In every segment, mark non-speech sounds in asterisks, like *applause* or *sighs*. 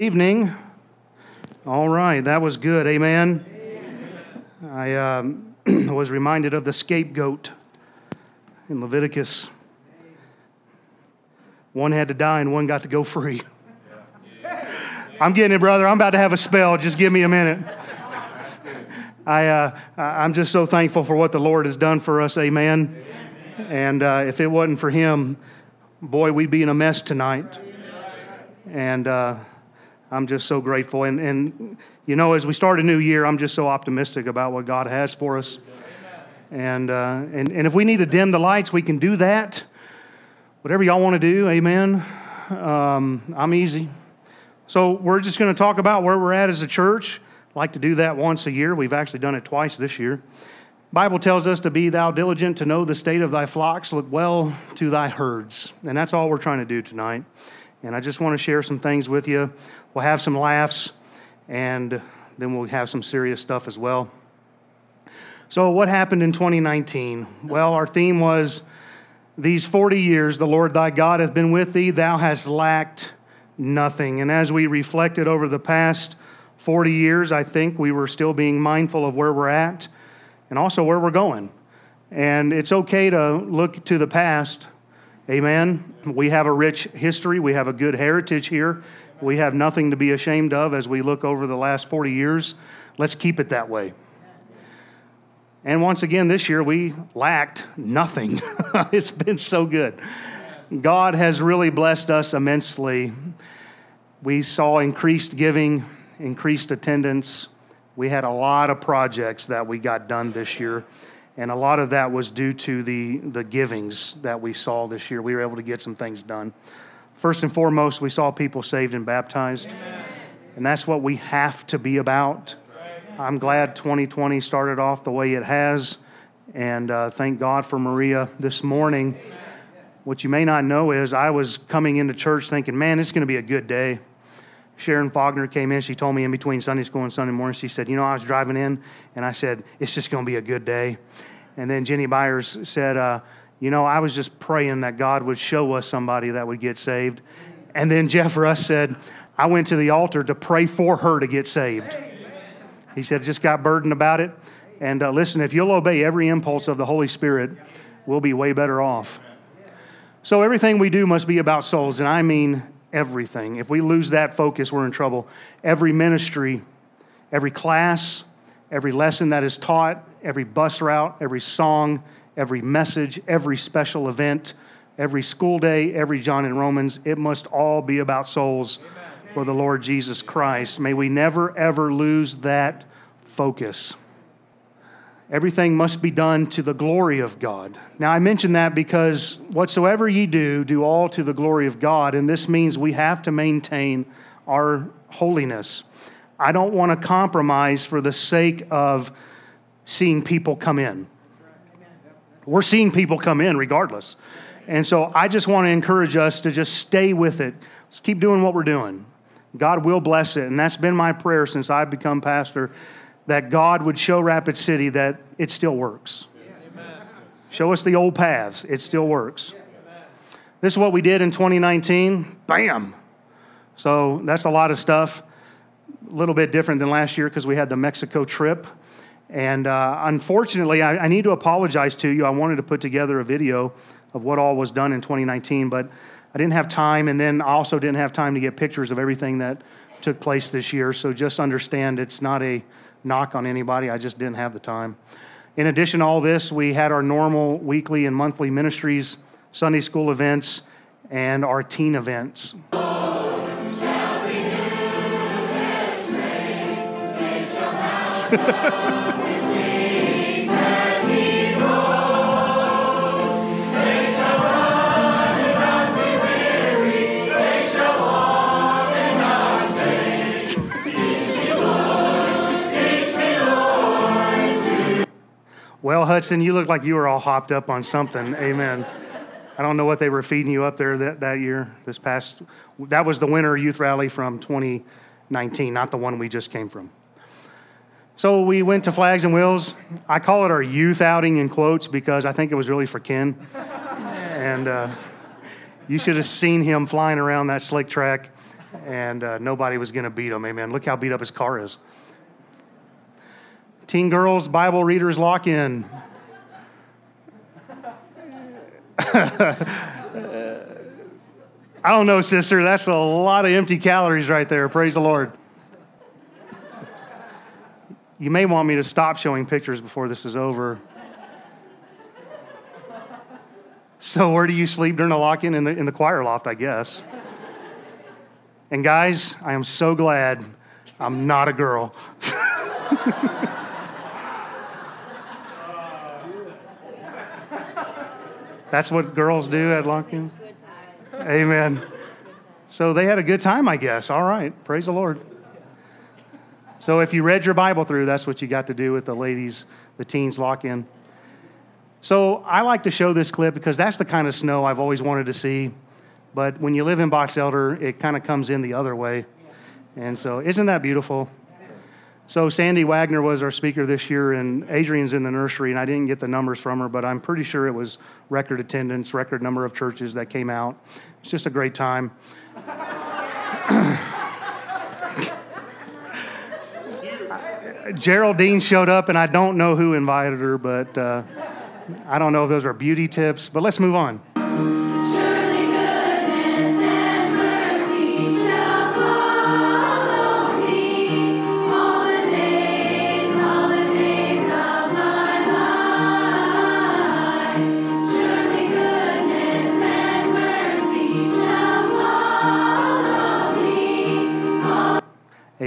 Evening. All right, that was good. Amen. I um, *clears throat* was reminded of the scapegoat in Leviticus. One had to die and one got to go free. *laughs* I'm getting it, brother. I'm about to have a spell. Just give me a minute. *laughs* I, uh, I'm just so thankful for what the Lord has done for us. Amen. And uh, if it wasn't for Him, boy, we'd be in a mess tonight. And uh, I'm just so grateful. And, and, you know, as we start a new year, I'm just so optimistic about what God has for us. And, uh, and, and if we need to dim the lights, we can do that. Whatever y'all want to do, amen. Um, I'm easy. So we're just going to talk about where we're at as a church. Like to do that once a year. We've actually done it twice this year. Bible tells us to be thou diligent to know the state of thy flocks, look well to thy herds. And that's all we're trying to do tonight. And I just want to share some things with you. We'll have some laughs, and then we'll have some serious stuff as well. So, what happened in 2019? Well, our theme was These 40 years the Lord thy God hath been with thee, thou hast lacked nothing. And as we reflected over the past 40 years, I think we were still being mindful of where we're at and also where we're going. And it's okay to look to the past. Amen. We have a rich history, we have a good heritage here. We have nothing to be ashamed of as we look over the last 40 years. Let's keep it that way. And once again, this year we lacked nothing. *laughs* it's been so good. God has really blessed us immensely. We saw increased giving, increased attendance. We had a lot of projects that we got done this year. And a lot of that was due to the, the givings that we saw this year. We were able to get some things done. First and foremost, we saw people saved and baptized. Amen. And that's what we have to be about. I'm glad 2020 started off the way it has. And uh, thank God for Maria this morning. What you may not know is I was coming into church thinking, man, it's going to be a good day. Sharon Faulkner came in. She told me in between Sunday school and Sunday morning, she said, You know, I was driving in and I said, It's just going to be a good day. And then Jenny Byers said, uh, you know, I was just praying that God would show us somebody that would get saved. And then Jeff Russ said, I went to the altar to pray for her to get saved. He said, just got burdened about it. And uh, listen, if you'll obey every impulse of the Holy Spirit, we'll be way better off. So everything we do must be about souls, and I mean everything. If we lose that focus, we're in trouble. Every ministry, every class, every lesson that is taught, every bus route, every song, every message, every special event, every school day, every John and Romans. It must all be about souls Amen. for the Lord Jesus Christ. May we never, ever lose that focus. Everything must be done to the glory of God. Now, I mention that because whatsoever ye do, do all to the glory of God. And this means we have to maintain our holiness. I don't want to compromise for the sake of seeing people come in. We're seeing people come in regardless. And so I just want to encourage us to just stay with it. Let's keep doing what we're doing. God will bless it. And that's been my prayer since I've become pastor that God would show Rapid City that it still works. Show us the old paths, it still works. This is what we did in 2019. Bam! So that's a lot of stuff. A little bit different than last year because we had the Mexico trip. And uh, unfortunately, I, I, need to apologize to you. I wanted to put together a video of what all was done in 2019, but I didn't have time, and then I also didn't have time to get pictures of everything that took place this year. So just understand it's not a knock on anybody. I just didn't have the time. In addition to all this, we had our normal weekly and monthly ministries, Sunday school events, and our teen events. *laughs* Well, Hudson, you look like you were all hopped up on something. Amen. I don't know what they were feeding you up there that, that year, this past. That was the winter youth rally from 2019, not the one we just came from. So we went to Flags and Wheels. I call it our youth outing in quotes because I think it was really for Ken. and uh, you should have seen him flying around that slick track. and uh, nobody was going to beat him. Amen. Look how beat up his car is. Teen girls, Bible readers, lock in. *laughs* I don't know, sister. That's a lot of empty calories right there. Praise the Lord. You may want me to stop showing pictures before this is over. So, where do you sleep during the lock in? In the, in the choir loft, I guess. And, guys, I am so glad I'm not a girl. *laughs* That's what girls do at lock ins? Amen. So they had a good time, I guess. All right. Praise the Lord. So if you read your Bible through, that's what you got to do with the ladies, the teens lock in. So I like to show this clip because that's the kind of snow I've always wanted to see. But when you live in Box Elder, it kind of comes in the other way. And so, isn't that beautiful? So, Sandy Wagner was our speaker this year, and Adrian's in the nursery, and I didn't get the numbers from her, but I'm pretty sure it was record attendance, record number of churches that came out. It's just a great time. Geraldine showed up, and I don't know who invited her, but uh, I don't know if those are beauty tips. But let's move on.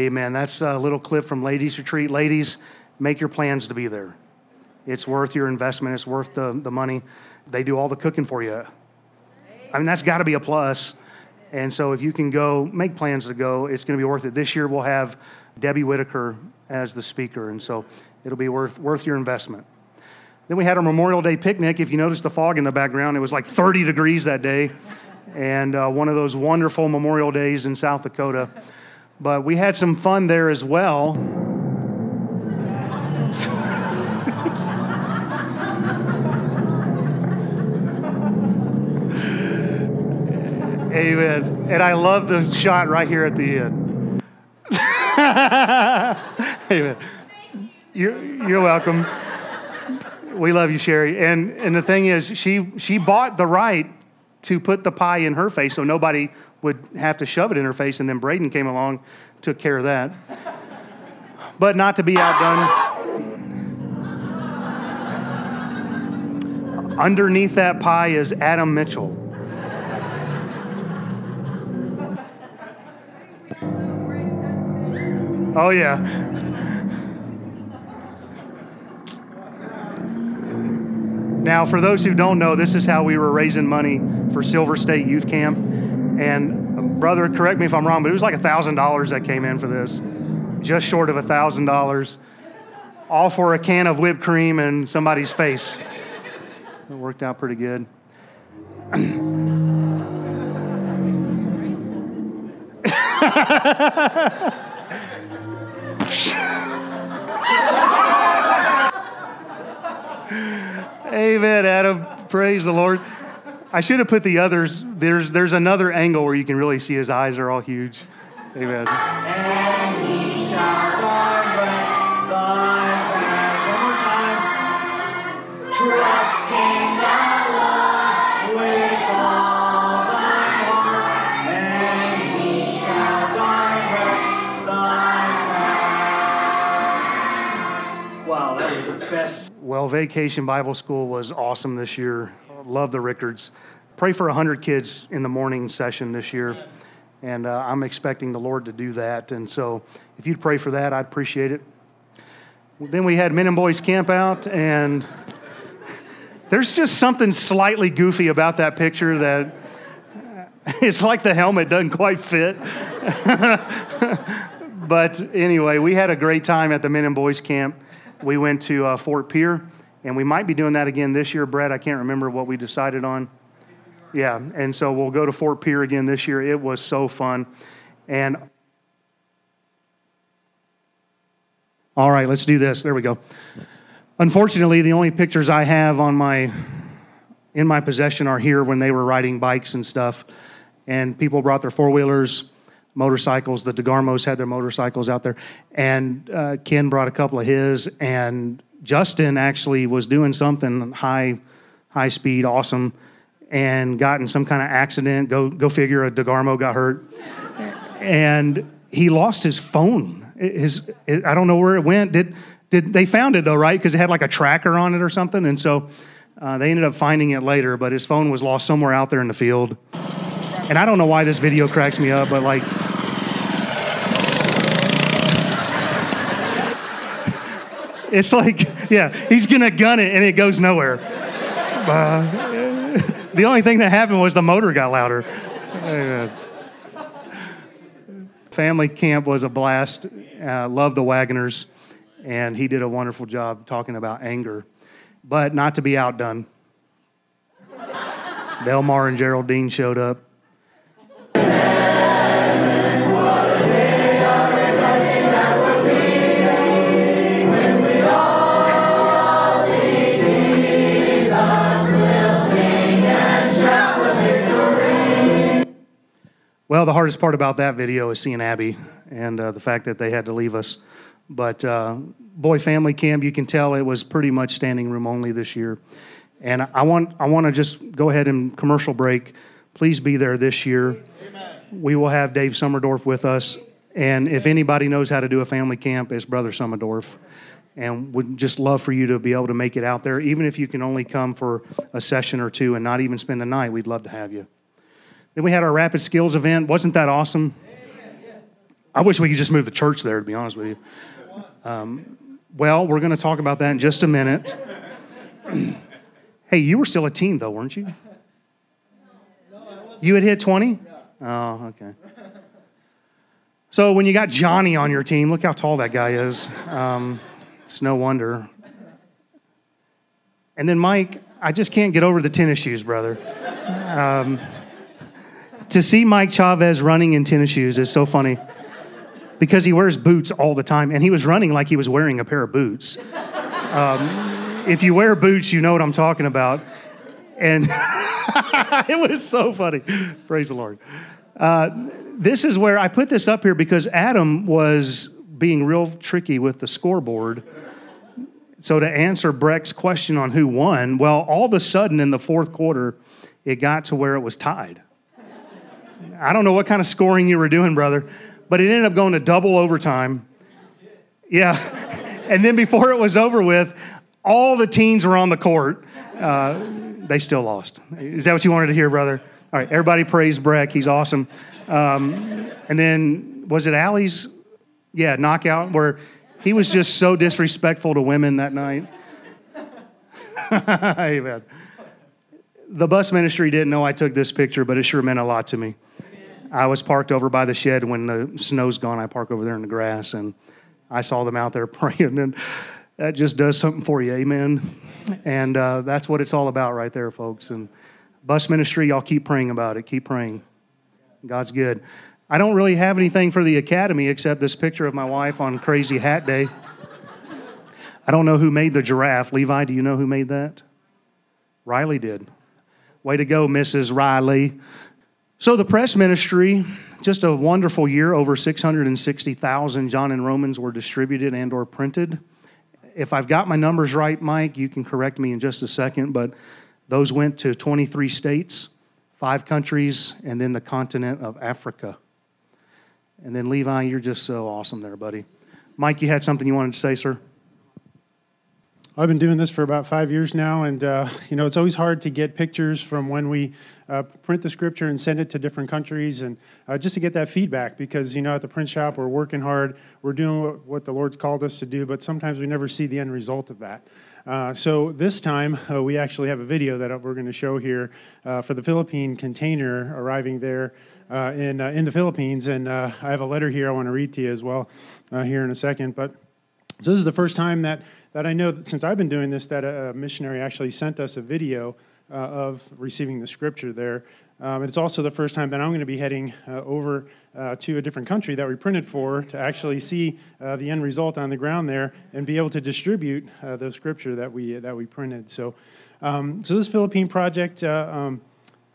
Amen. That's a little clip from Ladies Retreat. Ladies, make your plans to be there. It's worth your investment, it's worth the, the money. They do all the cooking for you. I mean, that's got to be a plus. And so if you can go, make plans to go, it's going to be worth it. This year we'll have Debbie Whitaker as the speaker, and so it'll be worth, worth your investment. Then we had our Memorial Day picnic. If you notice the fog in the background, it was like 30 degrees that day, and uh, one of those wonderful Memorial Days in South Dakota. But we had some fun there as well. Amen. And I love the shot right here at the end. *laughs* Amen. You're, you're welcome. We love you, Sherry. And, and the thing is, she, she bought the right to put the pie in her face so nobody would have to shove it in her face. And then Braden came along, took care of that. But not to be outdone. Underneath that pie is Adam Mitchell. Oh, yeah. Now, for those who don't know, this is how we were raising money for Silver State Youth Camp. And, um, brother, correct me if I'm wrong, but it was like $1,000 that came in for this, just short of $1,000, all for a can of whipped cream and somebody's face. It worked out pretty good. *laughs* Amen, Adam. Praise the Lord. I should have put the others. There's, there's another angle where you can really see his eyes are all huge. Amen. And he shall guard thy paths. One more time. Trusting the Lord with all thy heart, and he shall guard thy paths. Wow, that was the best. Well, Vacation Bible School was awesome this year. Love the Rickards. Pray for 100 kids in the morning session this year. And uh, I'm expecting the Lord to do that. And so if you'd pray for that, I'd appreciate it. Then we had Men and Boys Camp Out, and there's just something slightly goofy about that picture that *laughs* it's like the helmet doesn't quite fit. *laughs* but anyway, we had a great time at the Men and Boys Camp. We went to uh, Fort Pierre, and we might be doing that again this year, Brett. I can't remember what we decided on. Yeah, and so we'll go to Fort Pierre again this year. It was so fun. And all right, let's do this. There we go. Unfortunately, the only pictures I have on my in my possession are here when they were riding bikes and stuff. And people brought their four wheelers. motorcycles. The DeGarmos had their motorcycles out there, and uh, Ken brought a couple of his, and Justin actually was doing something high, high speed, awesome, and got in some kind of accident. Go go figure. A DeGarmo got hurt, and he lost his phone. His I don't know where it went. Did did they found it though? Right, because it had like a tracker on it or something, and so. Uh, they ended up finding it later, but his phone was lost somewhere out there in the field. And I don't know why this video cracks me up, but like, it's like, yeah, he's gonna gun it and it goes nowhere. Uh, the only thing that happened was the motor got louder. Family camp was a blast. Uh, loved the Wagoners, and he did a wonderful job talking about anger but not to be outdone. Delmar and Geraldine showed up. Well, the hardest part about that video is seeing Abby and uh, the fact that they had to leave us. But uh, boy, family camp, you can tell it was pretty much standing room only this year. And I want I want to just go ahead and commercial break. Please be there this year. Amen. We will have Dave Summerdorf with us. And if anybody knows how to do a family camp, it's Brother Summerdorf. And would just love for you to be able to make it out there, even if you can only come for a session or two and not even spend the night. We'd love to have you. Then we had our Rapid Skills event. Wasn't that awesome? I wish we could just move the church there, to be honest with you. Um, well, we're going to talk about that in just a minute. hey, you were still a teen, though, weren't you? You had hit 20? Oh, okay. So when you got Johnny on your team, look how tall that guy is. Um, it's no wonder. And then Mike, I just can't get over the tennis shoes, brother. Um, to see Mike Chavez running in tennis shoes is so funny because he wears boots all the time, and he was running like he was wearing a pair of boots. Um, if you wear boots, you know what I'm talking about. And *laughs* it was so funny. Praise the Lord. Uh, this is where I put this up here because Adam was being real tricky with the scoreboard. So, to answer Breck's question on who won, well, all of a sudden in the fourth quarter, it got to where it was tied. I don't know what kind of scoring you were doing, brother, but it ended up going to double overtime. Yeah. *laughs* and then before it was over with, all the teens were on the court. Uh, they still lost. Is that what you wanted to hear, brother? All right, everybody praise Breck. He's awesome. Um, and then, was it Allie's? Yeah, knockout, where he was just so disrespectful to women that night. *laughs* Amen. The bus ministry didn't know I took this picture, but it sure meant a lot to me. I was parked over by the shed when the snow's gone. I park over there in the grass, and I saw them out there *laughs* praying, and that just does something for you, amen. And uh, that's what it's all about, right there, folks. And bus ministry, y'all keep praying about it. Keep praying. God's good. I don't really have anything for the academy except this picture of my wife on Crazy Hat Day. I don't know who made the giraffe. Levi, do you know who made that? Riley did. Way to go, Mrs. Riley. So the press ministry, just a wonderful year. Over 660,000 John and Romans were distributed and or printed. If I've got my numbers right, Mike, you can correct me in just a second, but those went to 23 states, five countries, and then the continent of Africa. And then Levi, you're just so awesome there, buddy. Mike, you had something you wanted to say, sir? I've been doing this for about five years now, and uh, you know it's always hard to get pictures from when we uh, print the scripture and send it to different countries, and uh, just to get that feedback. Because you know at the print shop we're working hard, we're doing what, what the Lord's called us to do, but sometimes we never see the end result of that. Uh, so this time uh, we actually have a video that we're going to show here uh, for the Philippine container arriving there in in the Philippines, and I have a letter here I want to read to you as well here in a second, but. So this is the first time that that I know that since I've been doing this, that a missionary actually sent us a video uh, of receiving the scripture there. Um, it's also the first time that I'm going to be heading uh, over uh, to a different country that we printed for to actually see uh, the end result on the ground there and be able to distribute uh, the scripture that we that we printed. So, um, so this Philippine project. Uh, um,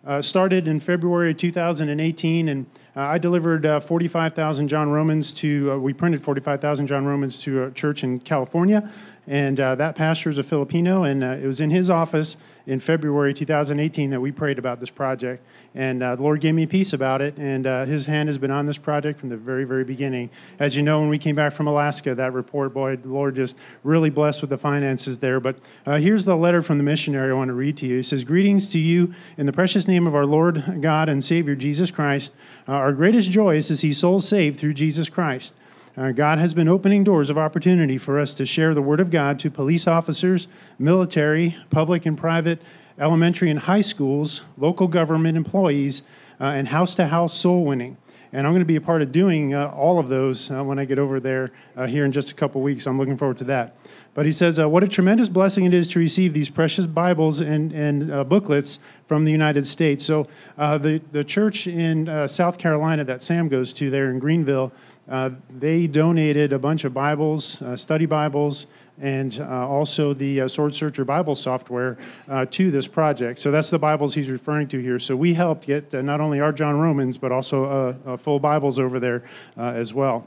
uh, started in February 2018, and uh, I delivered uh, 45,000 John Romans to, we printed 45,000 John Romans to a church in California. And uh, that pastor is a Filipino, and uh, it was in his office in February 2018 that we prayed about this project. And uh, the Lord gave me peace about it, and uh, His hand has been on this project from the very, very beginning. As you know, when we came back from Alaska, that report, boy, the Lord just really blessed with the finances there. But uh, here's the letter from the missionary I want to read to you. It says, Greetings to you in the precious name of our Lord God and Savior Jesus Christ. Uh, our greatest joy is to see souls saved through Jesus Christ. Uh, God has been opening doors of opportunity for us to share the Word of God to police officers, military, public and private, elementary and high schools, local government employees, uh, and house to house soul winning. And I'm going to be a part of doing uh, all of those uh, when I get over there uh, here in just a couple weeks. I'm looking forward to that. But he says, uh, What a tremendous blessing it is to receive these precious Bibles and, and booklets from the United States. So, the, the church in South Carolina that Sam goes to there in Greenville, uh, they donated a bunch of Bibles, uh, study Bibles, and uh, also the uh, SwordSearcher Bible software uh, to this project. So that's the Bibles he's referring to here. So we helped get not only our John Romans, but also full Bibles over there as well.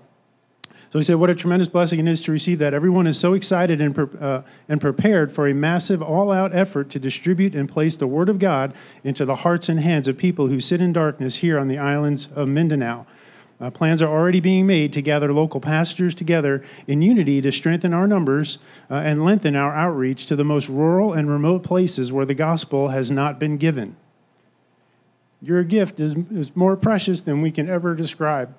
So he said, What a tremendous blessing it is to receive that. Everyone is so excited and, pre- uh, and prepared for a massive, all out effort to distribute and place the Word of God into the hearts and hands of people who sit in darkness here on the islands of Mindanao. Uh, plans are already being made to gather local pastors together in unity to strengthen our numbers uh, and lengthen our outreach to the most rural and remote places where the gospel has not been given. Your gift is, is more precious than we can ever describe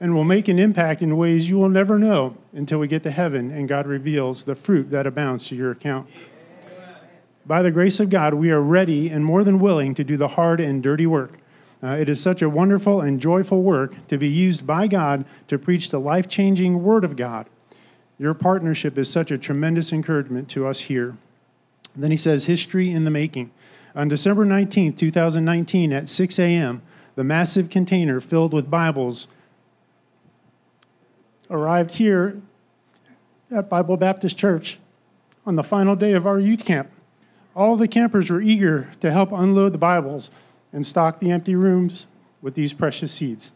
and will make an impact in ways you will never know until we get to heaven and God reveals the fruit that abounds to your account. By the grace of God, we are ready and more than willing to do the hard and dirty work uh, it is such a wonderful and joyful work to be used by God to preach the life changing Word of God. Your partnership is such a tremendous encouragement to us here. Then he says, History in the making. On December 19, 2019, at 6 a.m., the massive container filled with Bibles arrived here at Bible Baptist Church on the final day of our youth camp. All the campers were eager to help unload the Bibles and stock the empty rooms with these precious seeds.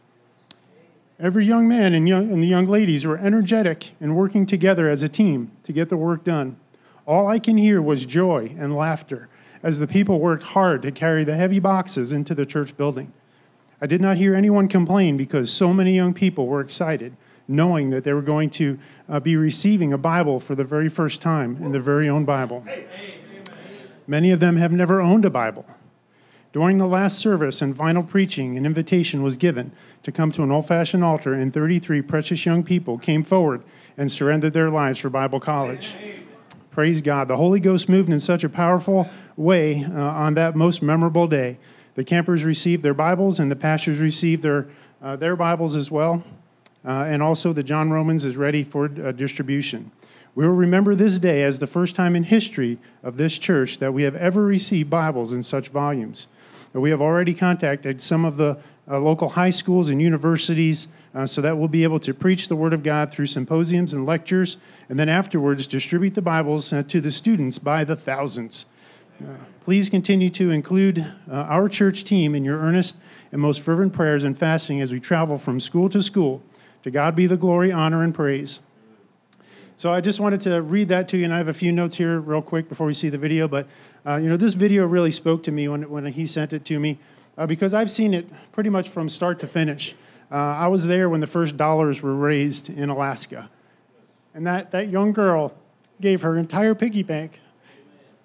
Every young man and, young, and the young ladies were energetic and working together as a team to get the work done. All I can hear was joy and laughter as the people worked hard to carry the heavy boxes into the church building. I did not hear anyone complain because so many young people were excited, knowing that they were going to uh, be receiving a Bible for the very first time in their very own Bible. Many of them have never owned a Bible during the last service and final preaching, an invitation was given to come to an old fashioned altar, and 33 precious young people came forward and surrendered their lives for Bible college. Praise God. The Holy Ghost moved in such a powerful way uh, on that most memorable day. The campers received their Bibles, and the pastors received their, uh, their Bibles as well. Uh, and also, the John Romans is ready for uh, distribution. We will remember this day as the first time in history of this church that we have ever received Bibles in such volumes. We have already contacted some of the uh, local high schools and universities uh, so that we'll be able to preach the Word of God through symposiums and lectures, and then afterwards distribute the Bibles uh, to the students by the thousands. Uh, please continue to include uh, our church team in your earnest and most fervent prayers and fasting as we travel from school to school. To God be the glory, honor, and praise. So I just wanted to read that to you, and I have a few notes here real quick before we see the video. But uh, you know, this video really spoke to me when when he sent it to me uh, because I've seen it pretty much from start to finish. Uh, I was there when the first dollars were raised in Alaska, and that that young girl gave her entire piggy bank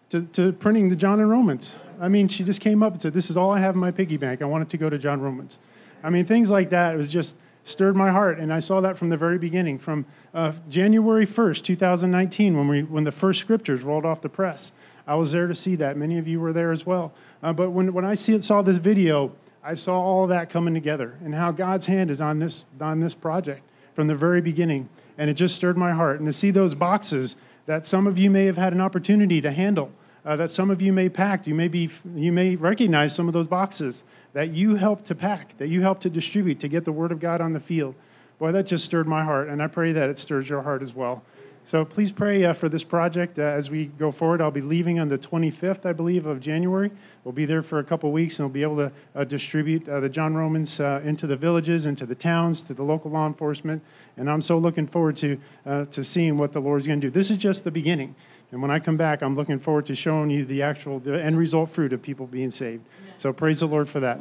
to, to printing the John and Romans. I mean, she just came up and said, "This is all I have in my piggy bank. I want it to go to John Romans." I mean, things like that. It was just stirred my heart, and I saw that from the very beginning, from uh, January 1st, 2019, when, we, when the first scriptures rolled off the press. I was there to see that. Many of you were there as well. Uh, but when, when I see it, saw this video, I saw all that coming together and how God's hand is on this, on this project from the very beginning. And it just stirred my heart. And to see those boxes that some of you may have had an opportunity to handle, uh, that some of you may pack, you may, be, you may recognize some of those boxes that you helped to pack, that you helped to distribute to get the Word of God on the field. Boy, that just stirred my heart, and I pray that it stirs your heart as well. So please pray uh, for this project uh, as we go forward. I'll be leaving on the 25th, I believe, of January. We'll be there for a couple weeks and we'll be able to uh, distribute uh, the John Romans uh, into the villages, into the towns, to the local law enforcement. And I'm so looking forward to, uh, to seeing what the Lord's going to do. This is just the beginning. And when I come back, I'm looking forward to showing you the actual the end result fruit of people being saved. So praise the Lord for that.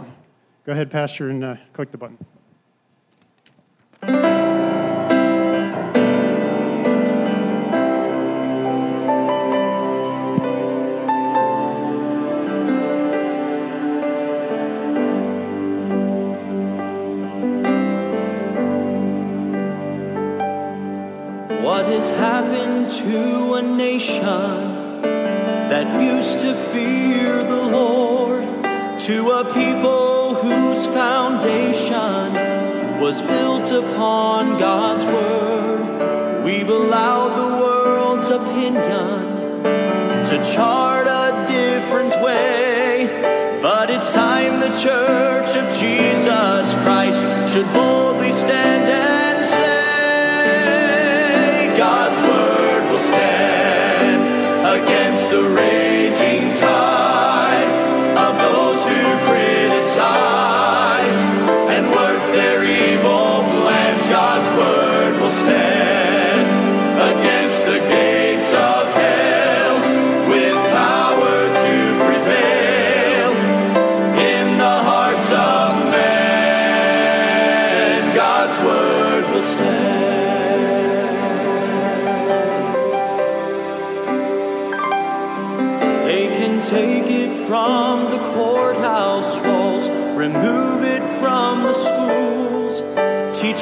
Go ahead, Pastor, and uh, click the button. To a nation that used to fear the Lord, to a people whose foundation was built upon God's word. We've allowed the world's opinion to chart a different way, but it's time the church of Jesus Christ should boldly stand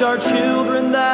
Our children that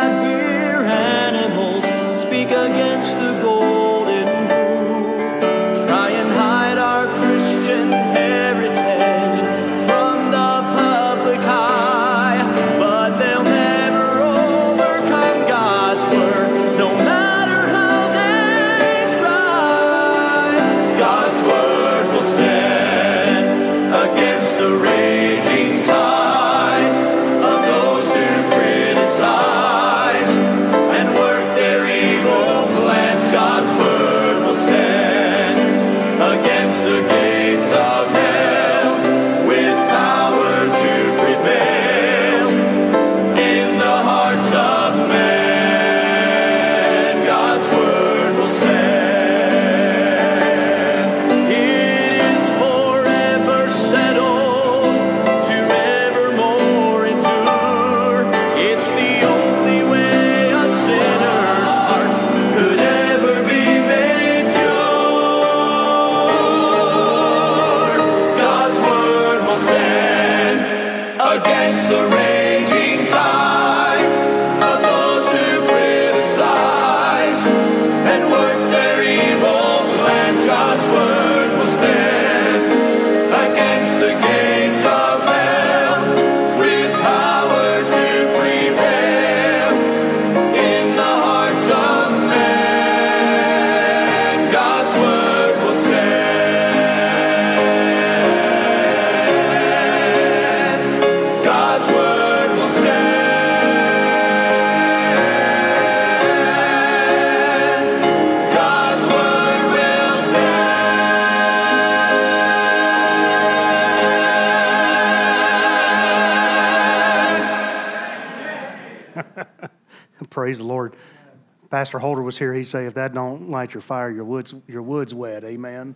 Pastor Holder was here. He'd say, if that don't light your fire, your wood's, your wood's wet. Amen.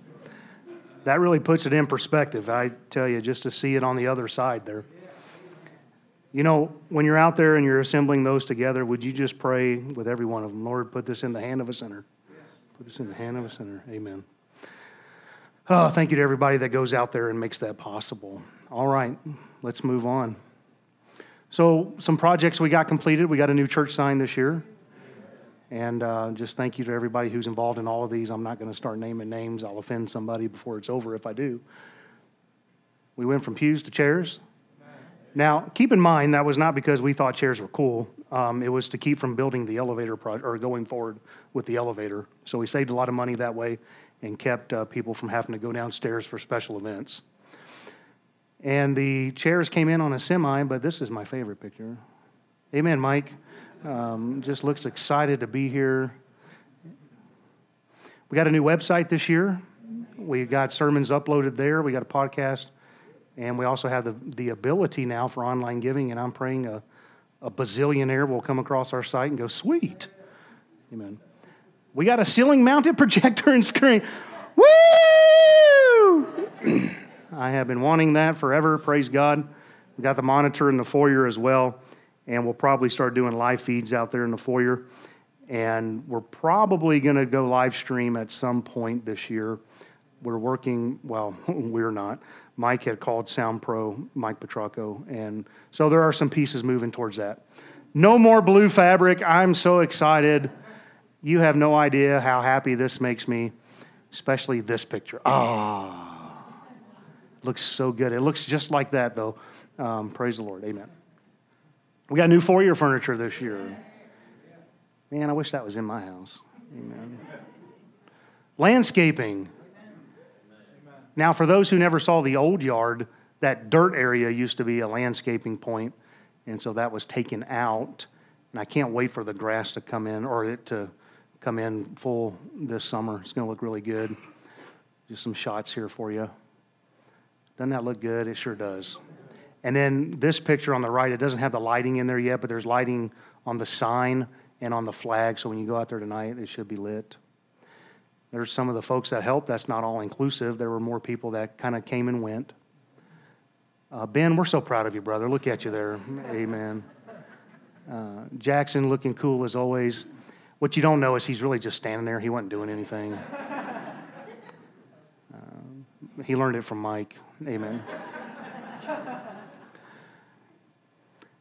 That really puts it in perspective. I tell you, just to see it on the other side there. You know, when you're out there and you're assembling those together, would you just pray with every one of them? Lord, put this in the hand of a sinner. Put this in the hand of a sinner. Amen. Oh, thank you to everybody that goes out there and makes that possible. All right, let's move on. So, some projects we got completed. We got a new church sign this year. And uh, just thank you to everybody who's involved in all of these. I'm not going to start naming names, I'll offend somebody before it's over if I do. We went from pews to chairs. Now, keep in mind that was not because we thought chairs were cool. Um, it was to keep from building the elevator pro- or going forward with the elevator. So we saved a lot of money that way and kept uh, people from having to go downstairs for special events. And the chairs came in on a semi, but this is my favorite picture. Amen, Mike. Um, just looks excited to be here. We got a new website this year. We got sermons uploaded there. We got a podcast. And we also have the, the ability now for online giving. And I'm praying a, a bazillionaire will come across our site and go, sweet. Amen. We got a ceiling mounted *laughs* projector and screen. Woo! *clears throat* I have been wanting that forever. Praise God. We got the monitor in the foyer as well. And we'll probably start doing live feeds out there in the foyer. And we're probably going to go live stream at some point this year. We're working, well, *laughs* we're not. Mike had called Sound Pro, Mike Petrocco. And so there are some pieces moving towards that. No more blue fabric. I'm so excited. You have no idea how happy this makes me, especially this picture. Ah, looks so good. It looks just like that, though. Um, praise the Lord. Amen. We got new foyer furniture this year. Man, I wish that was in my house. Amen. Landscaping. Now, for those who never saw the old yard, that dirt area used to be a landscaping point, and so that was taken out. And I can't wait for the grass to come in or it to come in full this summer. It's going to look really good. Just some shots here for you. Doesn't that look good? It sure does. And then this picture on the right, it doesn't have the lighting in there yet, but there's lighting on the sign and on the flag. So when you go out there tonight, it should be lit. There's some of the folks that helped. That's not all inclusive. There were more people that kind of came and went. Uh, ben, we're so proud of you, brother. Look at you there. Amen. Uh, Jackson looking cool as always. What you don't know is he's really just standing there. He wasn't doing anything. Uh, he learned it from Mike. Amen.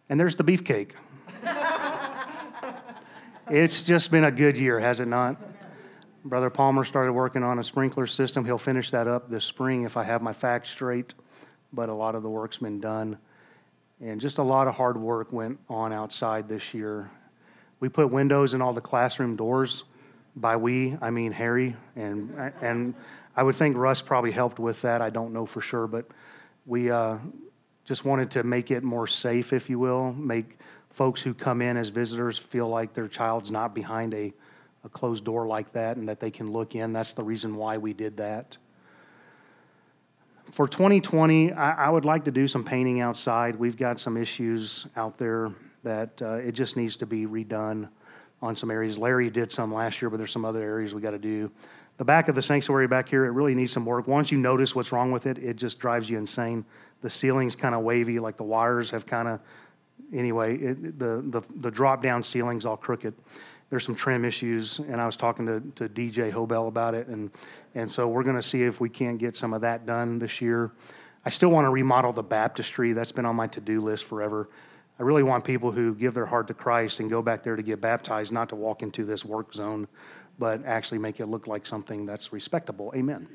And there's the beefcake. it's just been a good year, has it not? Brother Palmer started working on a sprinkler system. He'll finish that up this spring if I have my facts straight, but a lot of the work's been done. And just a lot of hard work went on outside this year. We put windows in all the classroom doors. By we, I mean Harry, and, and I would think Russ probably helped with that. I don't know for sure, but we uh, just wanted to make it more safe, if you will, make folks who come in as visitors feel like their child's not behind a a closed door like that and that they can look in. That's the reason why we did that. For 2020, I, I would like to do some painting outside. We've got some issues out there that uh, it just needs to be redone on some areas. Larry did some last year, but there's some other areas we got to do. The back of the sanctuary back here, it really needs some work. Once you notice what's wrong with it, it just drives you insane. The ceiling's kind of wavy, like the wires have kind of, anyway, it, the, the, the drop down ceiling's all crooked there's some trim issues, and I was talking to, to DJ Hobel about it, and, and so we're going to see if we can't get some of that done this year. I still want to remodel the baptistry. That's been on my to do list forever. I really want people who give their heart to Christ and go back there to get baptized, not to walk into this work zone, but actually make it look like something that's respectable. Amen.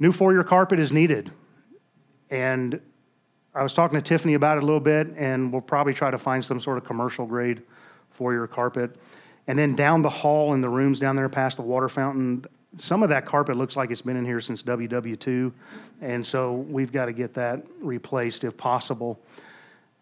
New foyer carpet is needed. And I was talking to Tiffany about it a little bit, and we'll probably try to find some sort of commercial grade for your carpet. And then down the hall in the rooms down there past the water fountain, some of that carpet looks like it's been in here since WW2. And so we've got to get that replaced if possible.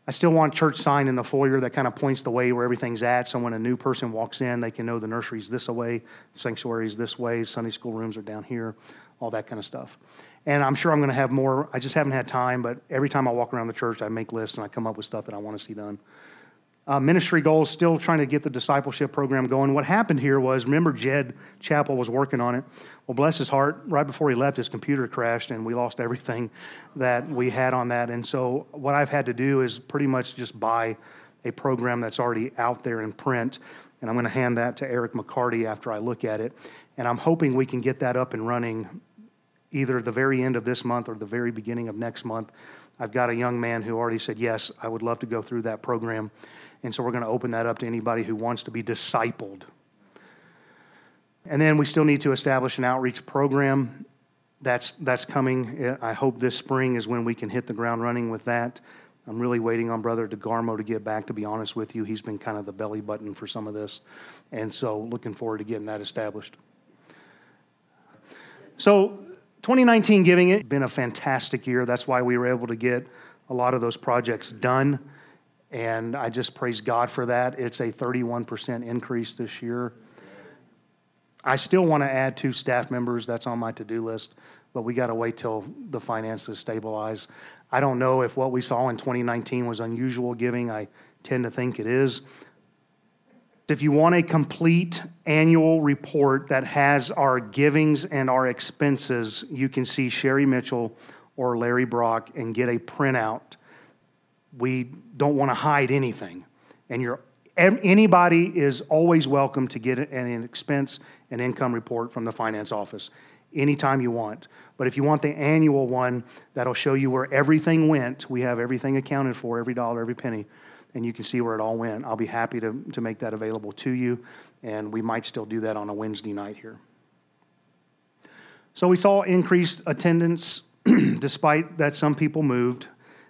I still want church sign in the foyer that kind of points the way where everything's at. So when a new person walks in, they can know the nursery's this way, sanctuary's this way, Sunday school rooms are down here, all that kind of stuff. And I'm sure I'm going to have more. I just haven't had time, but every time I walk around the church, I make lists and I come up with stuff that I want to see done. Uh, ministry goals, still trying to get the discipleship program going. What happened here was, remember, Jed Chapel was working on it. Well, bless his heart, right before he left, his computer crashed and we lost everything that we had on that. And so, what I've had to do is pretty much just buy a program that's already out there in print. And I'm going to hand that to Eric McCarty after I look at it. And I'm hoping we can get that up and running either the very end of this month or the very beginning of next month. I've got a young man who already said, Yes, I would love to go through that program. And so we're going to open that up to anybody who wants to be discipled. And then we still need to establish an outreach program. That's, that's coming. Eh, I hope this spring is when we can hit the ground running with that. I'm really waiting on Brother DeGarmo to get back, to be honest with you. He's been kind of the belly button for some of this. And so looking forward to getting that established. So 2019 giving it been a fantastic year. That's why we were able to get a lot of those projects done. And I just praise God for that. It's a 31% increase this year. I still want to add two staff members. That's on my to do list, but we got to wait till the finances stabilize. I don't know if what we saw in 2019 was unusual giving. I tend to think it is. If you want a complete annual report that has our givings and our expenses, you can see Sherry Mitchell or Larry Brock and get a printout. We don't want to hide anything. And you're, anybody is always welcome to get an expense and income report from the finance office anytime you want. But if you want the annual one that'll show you where everything went, we have everything accounted for, every dollar, every penny, and you can see where it all went. I'll be happy to, to make that available to you, and we might still do that on a Wednesday night here. So we saw increased attendance *clears throat* despite that some people moved.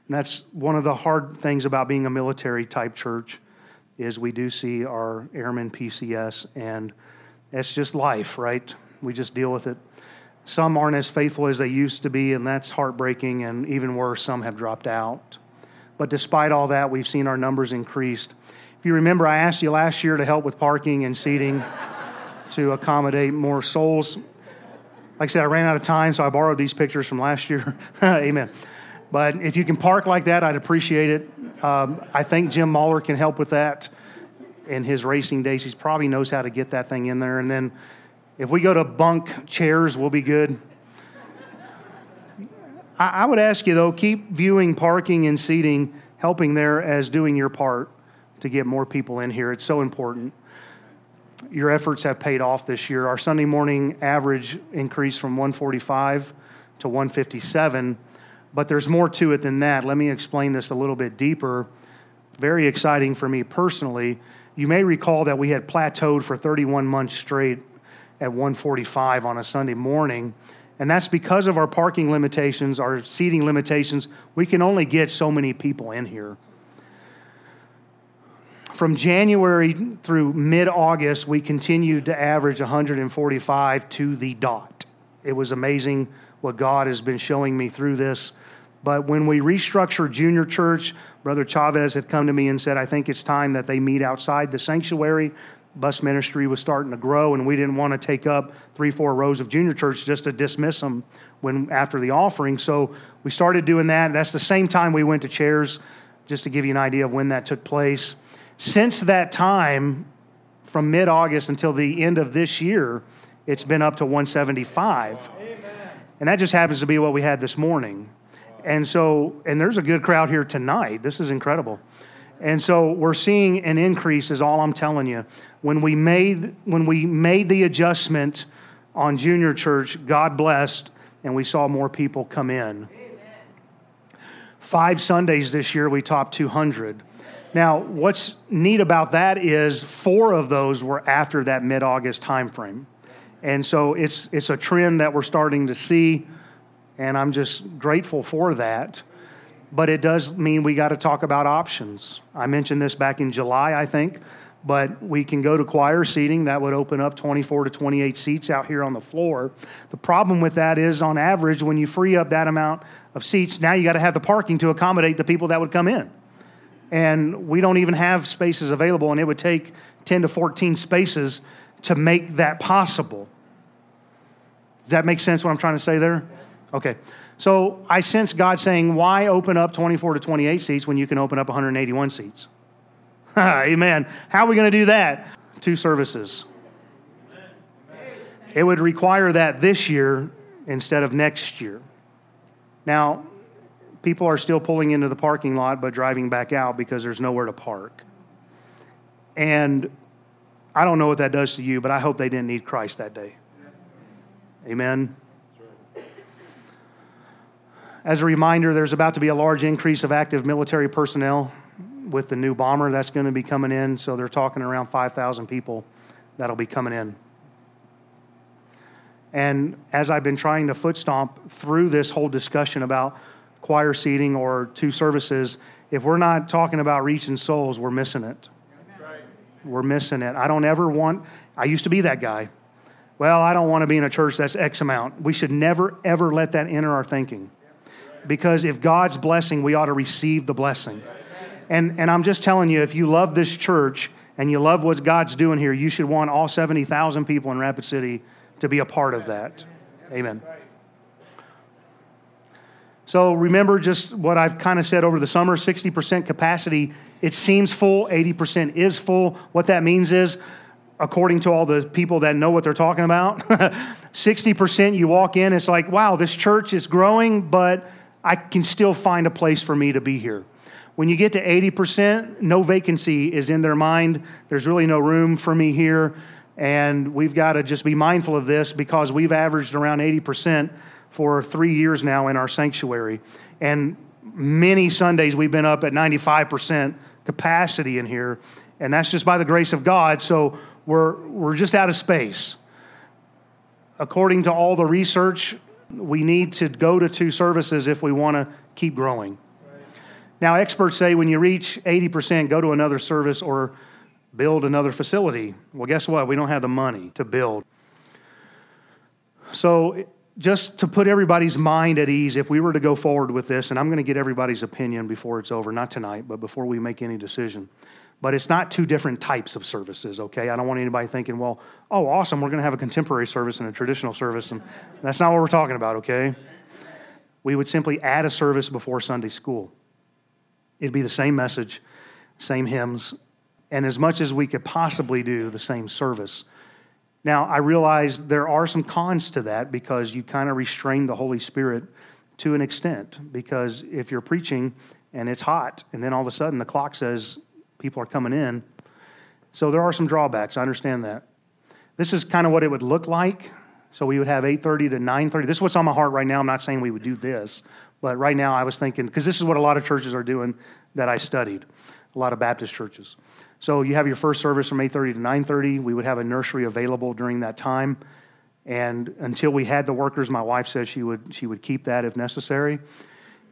And that's one of the hard things about being a military type church is we do see our airmen PCS and it's just life, right? We just deal with it. Some aren't as faithful as they used to be, and that's heartbreaking, and even worse, some have dropped out. But despite all that, we've seen our numbers increased. If you remember, I asked you last year to help with parking and seating *laughs* to accommodate more souls. Like I said, I ran out of time, so I borrowed these pictures from last year. *laughs* Amen. But if you can park like that, I'd appreciate it. Um, I think Jim Mahler can help with that in his racing days. He probably knows how to get that thing in there. And then if we go to bunk chairs, we'll be good. I, I would ask you, though, keep viewing parking and seating, helping there as doing your part to get more people in here. It's so important. Your efforts have paid off this year. Our Sunday morning average increased from 145 to 157, but there's more to it than that. Let me explain this a little bit deeper. Very exciting for me personally you may recall that we had plateaued for 31 months straight at 145 on a Sunday morning. And that's because of our parking limitations, our seating limitations. We can only get so many people in here. From January through mid August, we continued to average 145 to the dot. It was amazing what God has been showing me through this. But when we restructured junior church, Brother Chavez had come to me and said, I think it's time that they meet outside the sanctuary. Bus ministry was starting to grow, and we didn't want to take up three, four rows of junior church just to dismiss them when after the offering. So we started doing that. That's the same time we went to chairs, just to give you an idea of when that took place. Since that time, from mid August until the end of this year, it's been up to 175. Amen. And that just happens to be what we had this morning. And so, and there's a good crowd here tonight. This is incredible. And so we're seeing an increase is all I'm telling you. When we made when we made the adjustment on junior church, God blessed and we saw more people come in. Five Sundays this year we topped 200. Now, what's neat about that is four of those were after that mid-August timeframe. And so it's it's a trend that we're starting to see and I'm just grateful for that. But it does mean we got to talk about options. I mentioned this back in July, I think, but we can go to choir seating. That would open up 24 to 28 seats out here on the floor. The problem with that is, on average, when you free up that amount of seats, now you got to have the parking to accommodate the people that would come in. And we don't even have spaces available, and it would take 10 to 14 spaces to make that possible. Does that make sense what I'm trying to say there? Okay. So I sense God saying, why open up 24 to 28 seats when you can open up 181 seats? *laughs* Amen. How are we going to do that? Two services. It would require that this year instead of next year. Now, people are still pulling into the parking lot but driving back out because there's nowhere to park. And I don't know what that does to you, but I hope they didn't need Christ that day. Amen. As a reminder, there's about to be a large increase of active military personnel with the new bomber that's going to be coming in. So they're talking around 5,000 people that'll be coming in. And as I've been trying to foot stomp through this whole discussion about choir seating or two services, if we're not talking about reaching souls, we're missing it. Right. We're missing it. I don't ever want, I used to be that guy. Well, I don't want to be in a church that's X amount. We should never, ever let that enter our thinking because if God's blessing, we ought to receive the blessing. And, and I'm just telling you, if you love this church and you love what God's doing here, you should want all 70,000 people in Rapid City to be a part of that. Amen. So remember just what I've kind of said over the summer 60% capacity. It seems full, 80% is full. What that means is, according to all the people that know what they're talking about, *laughs* 60% you walk in, it's like, wow, this church is growing, but I can still find a place for me to be here. When you get to 80%, no vacancy is in their mind. There's really no room for me here. And we've got to just be mindful of this because we've averaged around 80% for three years now in our sanctuary. And many Sundays we've been up at 95% capacity in here. And that's just by the grace of God. So we're, we're just out of space. According to all the research, we need to go to two services if we want to keep growing. Now, experts say when you reach 80%, go to another service or build another facility. Well, guess what? We don't have the money to build. So, just to put everybody's mind at ease, if we were to go forward with this, and I'm going to get everybody's opinion before it's over, not tonight, but before we make any decision. But it's not two different types of services, okay? I don't want anybody thinking, well, oh, awesome, we're to have a contemporary service and a traditional service. And that's not what we're talking about, okay? We would simply add a service before Sunday school. It'd be the same message, same hymns, and as much as we could possibly do, the same service. Now, I realize there are some cons to that because you kind of restrain the Holy Spirit to an extent. Because if you're preaching and it's hot, and then all of a sudden the clock says people are coming in, so there are some drawbacks. I understand that. This is kind of what it would look like. So we would have 8:30 to 9:30. This is what's on my heart right now. I'm not saying we would do this, but right now I was thinking because this is what a lot of churches are doing that I studied, a lot of Baptist churches. So you have your first service from 8:30 to 9:30. We would have a nursery available during that time. And until we had the workers, my wife said she would she would keep that if necessary.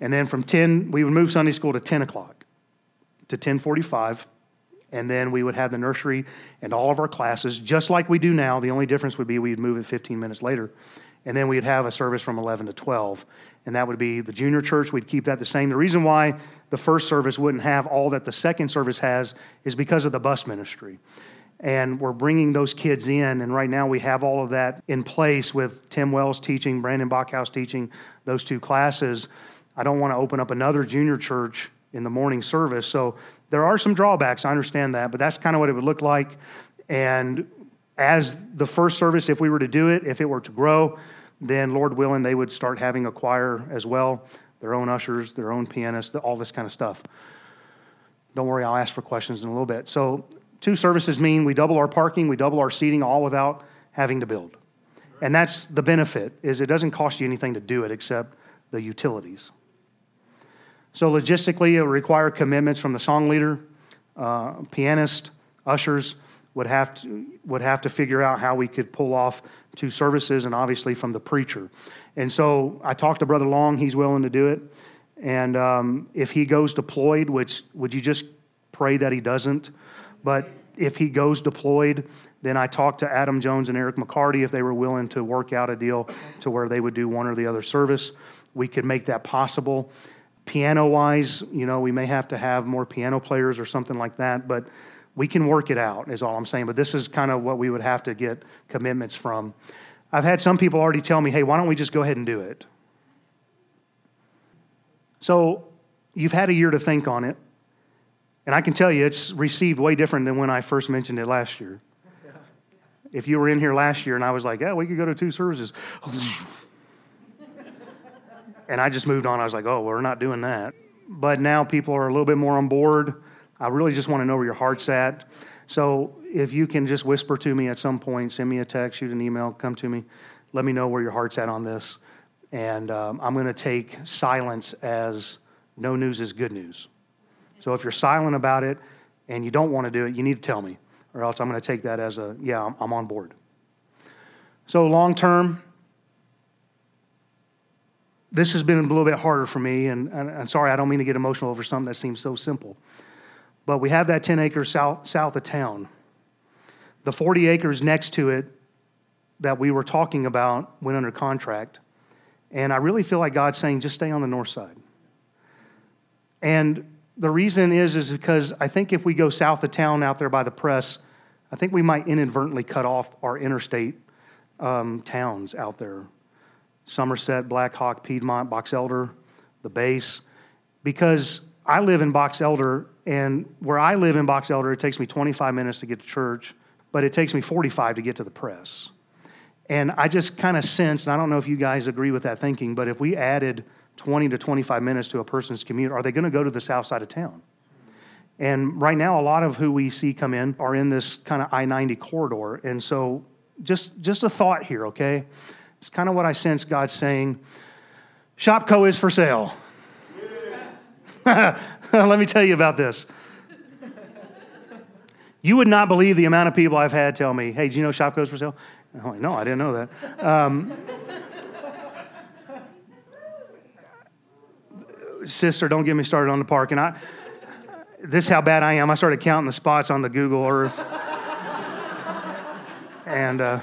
And then from 10, we would move Sunday school to 10 o'clock to 1045. And then we would have the nursery and all of our classes, just like we do now. The only difference would be we'd move it 15 minutes later. And then we'd have a service from 11 to 12. And that would be the junior church. We'd keep that the same. The reason why the first service wouldn't have all that the second service has is because of the bus ministry. And we're bringing those kids in, and right now we have all of that in place with Tim Wells teaching, Brandon Bachhaus teaching those two classes. I don't want to open up another junior church in the morning service. So there are some drawbacks, I understand that, but that's kind of what it would look like. And as the first service, if we were to do it, if it were to grow, then Lord willing, they would start having a choir as well their own ushers, their own pianists, all this kind of stuff. Don't worry, I'll ask for questions in a little bit. So, two services mean we double our parking, we double our seating, all without having to build. And that's the benefit is it doesn't cost you anything to do it except the utilities. So logistically, it would require commitments from the song leader, uh, pianist, ushers would have to would have to figure out how we could pull off two services, and obviously from the preacher. And so I talked to Brother Long; he's willing to do it. And um, if he goes deployed, which would you just pray that he doesn't? But if he goes deployed, then I talked to Adam Jones and Eric McCarty if they were willing to work out a deal to where they would do one or the other service. We could make that possible. Piano wise, you know, we may have to have more piano players or something like that, but we can work it out, is all I'm saying. But this is kind of what we would have to get commitments from. I've had some people already tell me, hey, why don't we just go ahead and do it? So you've had a year to think on it. And I can tell you it's received way different than when I first mentioned it last year. *laughs* If you were in here last year and I was like, yeah, we could go to two services. *laughs* and I just moved on. I was like, oh, we're not doing that. But now people are a little bit more on board. I really just want to know where your heart's at. So if you can just whisper to me at some point, send me a text, shoot an email, come to me, let me know where your heart's at on this. And um, I'm going to take silence as no news is good news. So if you're silent about it and you don't want to do it, you need to tell me, or else I'm going to take that as a, yeah, I'm, I'm on board. So long term, this has been a little bit harder for me, and, and, and sorry, I don't mean to get emotional over something that seems so simple. But we have that 10 acres south, south of town. The 40 acres next to it that we were talking about went under contract. And I really feel like God's saying, just stay on the north side. And the reason is is because I think if we go south of town out there by the press, I think we might inadvertently cut off our interstate um, towns out there. Summerset, Black Hawk, Piedmont, Box Elder, the base. Because I live in Box Elder, and where I live in Box Elder, it takes me 25 minutes to get to church, but it takes me 45 to get to the press. And I just kind of sense, and I don't know if you guys agree with that thinking, but if we added 20 to 25 minutes to a person's commute, are they going to go to the south side of town? And right now, a lot of who we see come in are in this kind of I 90 corridor. And so, just, just a thought here, okay? It's kind of what I sense God saying Shopko is for sale. *laughs* Let me tell you about this. You would not believe the amount of people I've had tell me, hey, do you know Shopko's for sale? I'm like, no, I didn't know that. Um, sister, don't get me started on the park. And I, this is how bad I am. I started counting the spots on the Google Earth. and uh,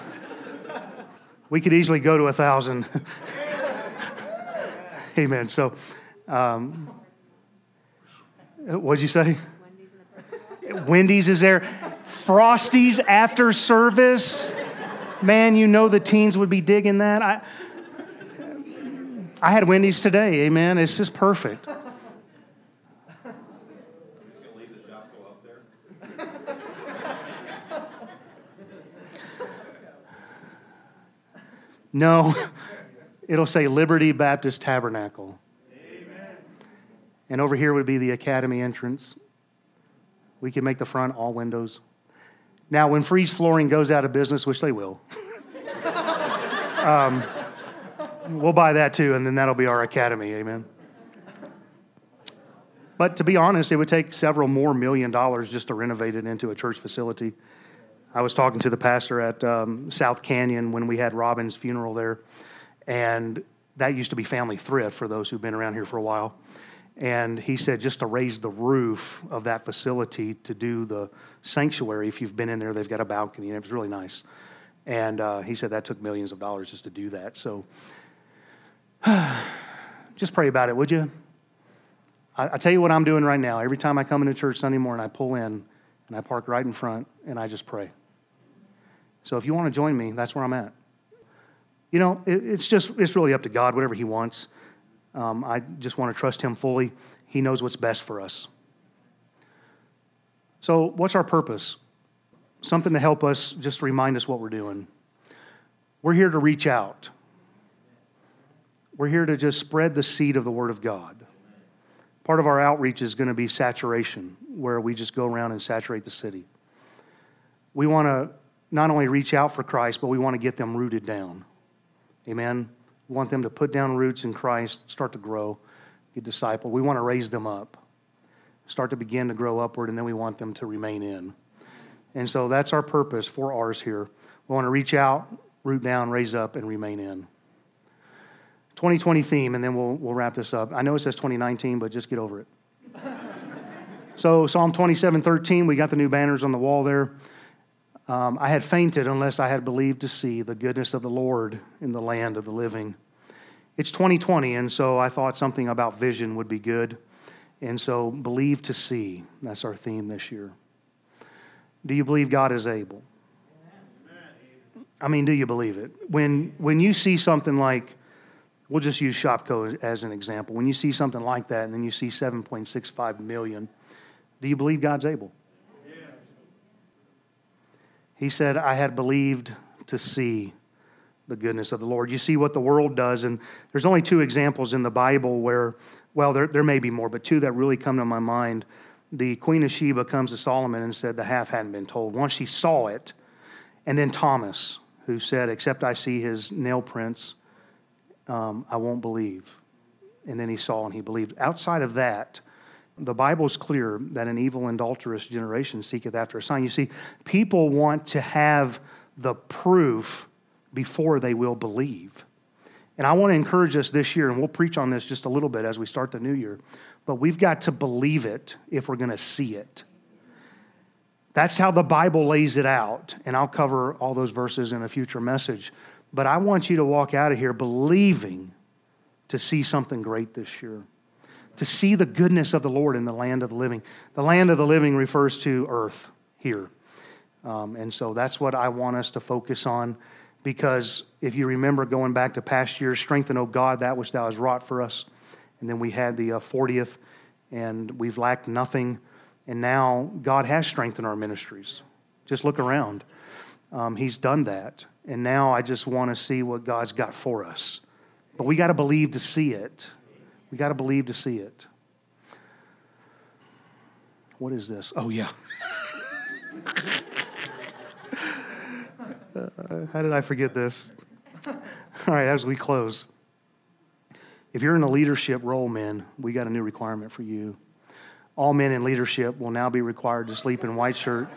we could easily go to a thousand. *laughs* Amen. So, um, what'd you say? Wendy's is there. Frosties after service. Man, you know the teens would be digging that. I, I had Wendy's today, amen. It's just perfect. No, *laughs* it'll say Liberty Baptist Tabernacle. Amen. And over here would be the academy entrance. We can make the front all windows. Now, when Freeze Flooring goes out of business, which they will, *laughs* um, we'll buy that too, and then that'll be our academy. Amen. But to be honest, it would take several more million dollars just to renovate it into a church facility. I was talking to the pastor at um, South Canyon when we had Robin's funeral there, and that used to be family thrift for those who've been around here for a while. And he said just to raise the roof of that facility to do the sanctuary, if you've been in there, they've got a balcony, and it was really nice. And uh, he said that took millions of dollars just to do that. So *sighs* just pray about it, would you? I, I tell you what I'm doing right now. Every time I come into church Sunday morning, I pull in and I park right in front and I just pray. So if you want to join me, that's where I'm at. You know, it, it's just, it's really up to God, whatever He wants. Um, I just want to trust Him fully. He knows what's best for us. So, what's our purpose? Something to help us, just remind us what we're doing. We're here to reach out. We're here to just spread the seed of the Word of God. Part of our outreach is going to be saturation, where we just go around and saturate the city. We want to not only reach out for Christ, but we want to get them rooted down. Amen. We want them to put down roots in Christ, start to grow, get discipled. We want to raise them up, start to begin to grow upward, and then we want them to remain in. And so that's our purpose for ours here. We want to reach out, root down, raise up, and remain in. 2020 theme, and then we'll, we'll wrap this up. I know it says 2019, but just get over it. *laughs* so, Psalm 27 13, we got the new banners on the wall there. Um, I had fainted unless I had believed to see the goodness of the Lord in the land of the living. It's 2020, and so I thought something about vision would be good. And so, believe to see. That's our theme this year. Do you believe God is able? I mean, do you believe it? When, when you see something like, we'll just use Shopko as an example. When you see something like that and then you see 7.65 million, do you believe God's able? He said, I had believed to see the goodness of the Lord. You see what the world does, and there's only two examples in the Bible where, well, there, there may be more, but two that really come to my mind. The Queen of Sheba comes to Solomon and said the half hadn't been told. Once she saw it, and then Thomas, who said, Except I see his nail prints, um, I won't believe. And then he saw and he believed. Outside of that, the Bible is clear that an evil and adulterous generation seeketh after a sign. You see, people want to have the proof before they will believe. And I want to encourage us this year, and we'll preach on this just a little bit as we start the new year, but we've got to believe it if we're going to see it. That's how the Bible lays it out, and I'll cover all those verses in a future message. But I want you to walk out of here believing to see something great this year. To see the goodness of the Lord in the land of the living. The land of the living refers to earth here. Um, and so that's what I want us to focus on because if you remember going back to past years, strengthen, O God, that which thou hast wrought for us. And then we had the uh, 40th, and we've lacked nothing. And now God has strengthened our ministries. Just look around. Um, he's done that. And now I just want to see what God's got for us. But we got to believe to see it. We got to believe to see it. What is this? Oh, yeah. uh, how did I forget this? All right, as we close, if you're in a leadership role, men, we got a new requirement for you. All men in leadership will now be required to sleep in white shirt,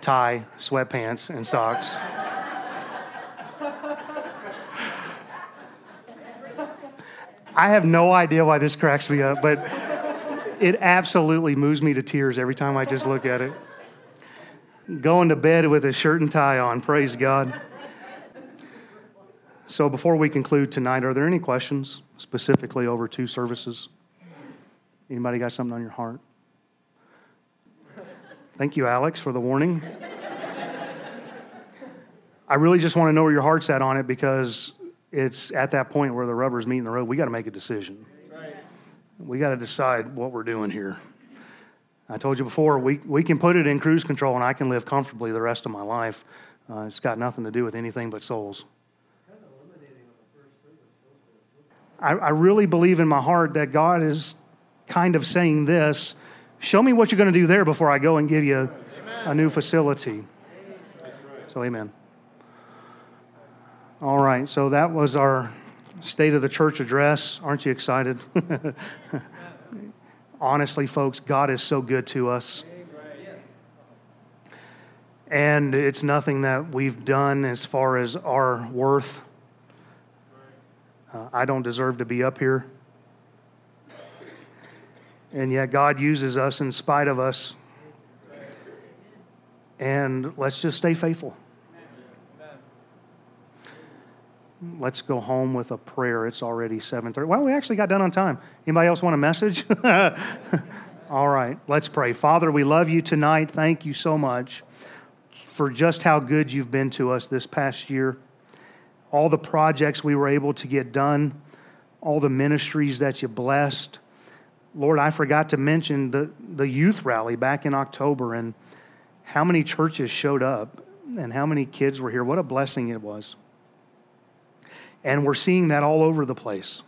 tie, sweatpants, and socks. I have no idea why this cracks me up, but it absolutely moves me to tears every time I just look at it. Going to bed with a shirt and tie on, praise God. So, before we conclude tonight, are there any questions specifically over two services? Anybody got something on your heart? Thank you, Alex, for the warning. I really just want to know where your heart's at on it because it's at that point where the rubber's meeting the road. We got to make a decision. We got to decide what we're doing here. I told you before, we, we can put it in cruise control and I can live comfortably the rest of my life. Uh, it's got nothing to do with anything but souls. I, I really believe in my heart that God is kind of saying this show me what you're going to do there before I go and give you a new facility. So, amen. All right, so that was our State of the Church address. Aren't you excited? *laughs* Honestly, folks, God is so good to us. And it's nothing that we've done as far as our worth. Uh, I don't deserve to be up here. And yet, God uses us in spite of us. And let's just stay faithful. Let's go home with a prayer. It's already 7:30. Well, we actually got done on time. Anybody else want a message? *laughs* All right, let's pray. Father, we love you tonight. Thank you so much for just how good you've been to us this past year. All the projects we were able to get done, all the ministries that you blessed. Lord, I forgot to mention the, the youth rally back in October and how many churches showed up and how many kids were here. What a blessing it was. And we're seeing that all over the place.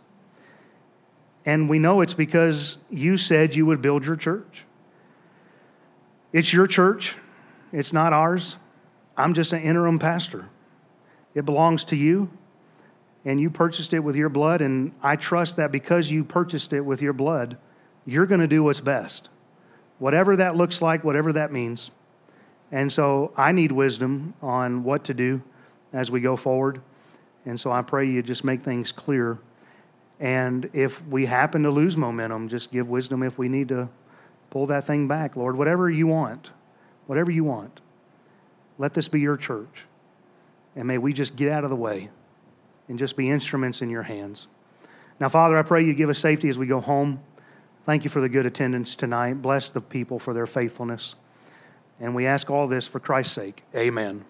And we know it's because you said you would build your church. It's your church, it's not ours. I'm just an interim pastor. It belongs to you, and you purchased it with your blood. And I trust that because you purchased it with your blood, you're going to do what's best, whatever that looks like, whatever that means. And so I need wisdom on what to do as we go forward. And so I pray you just make things clear. And if we happen to lose momentum, just give wisdom if we need to pull that thing back, Lord. Whatever you want, whatever you want. Let this be your church. And may we just get out of the way and just be instruments in your hands. Now, Father, I pray you give us safety as we go home. Thank you for the good attendance tonight. Bless the people for their faithfulness. And we ask all this for Christ's sake. Amen.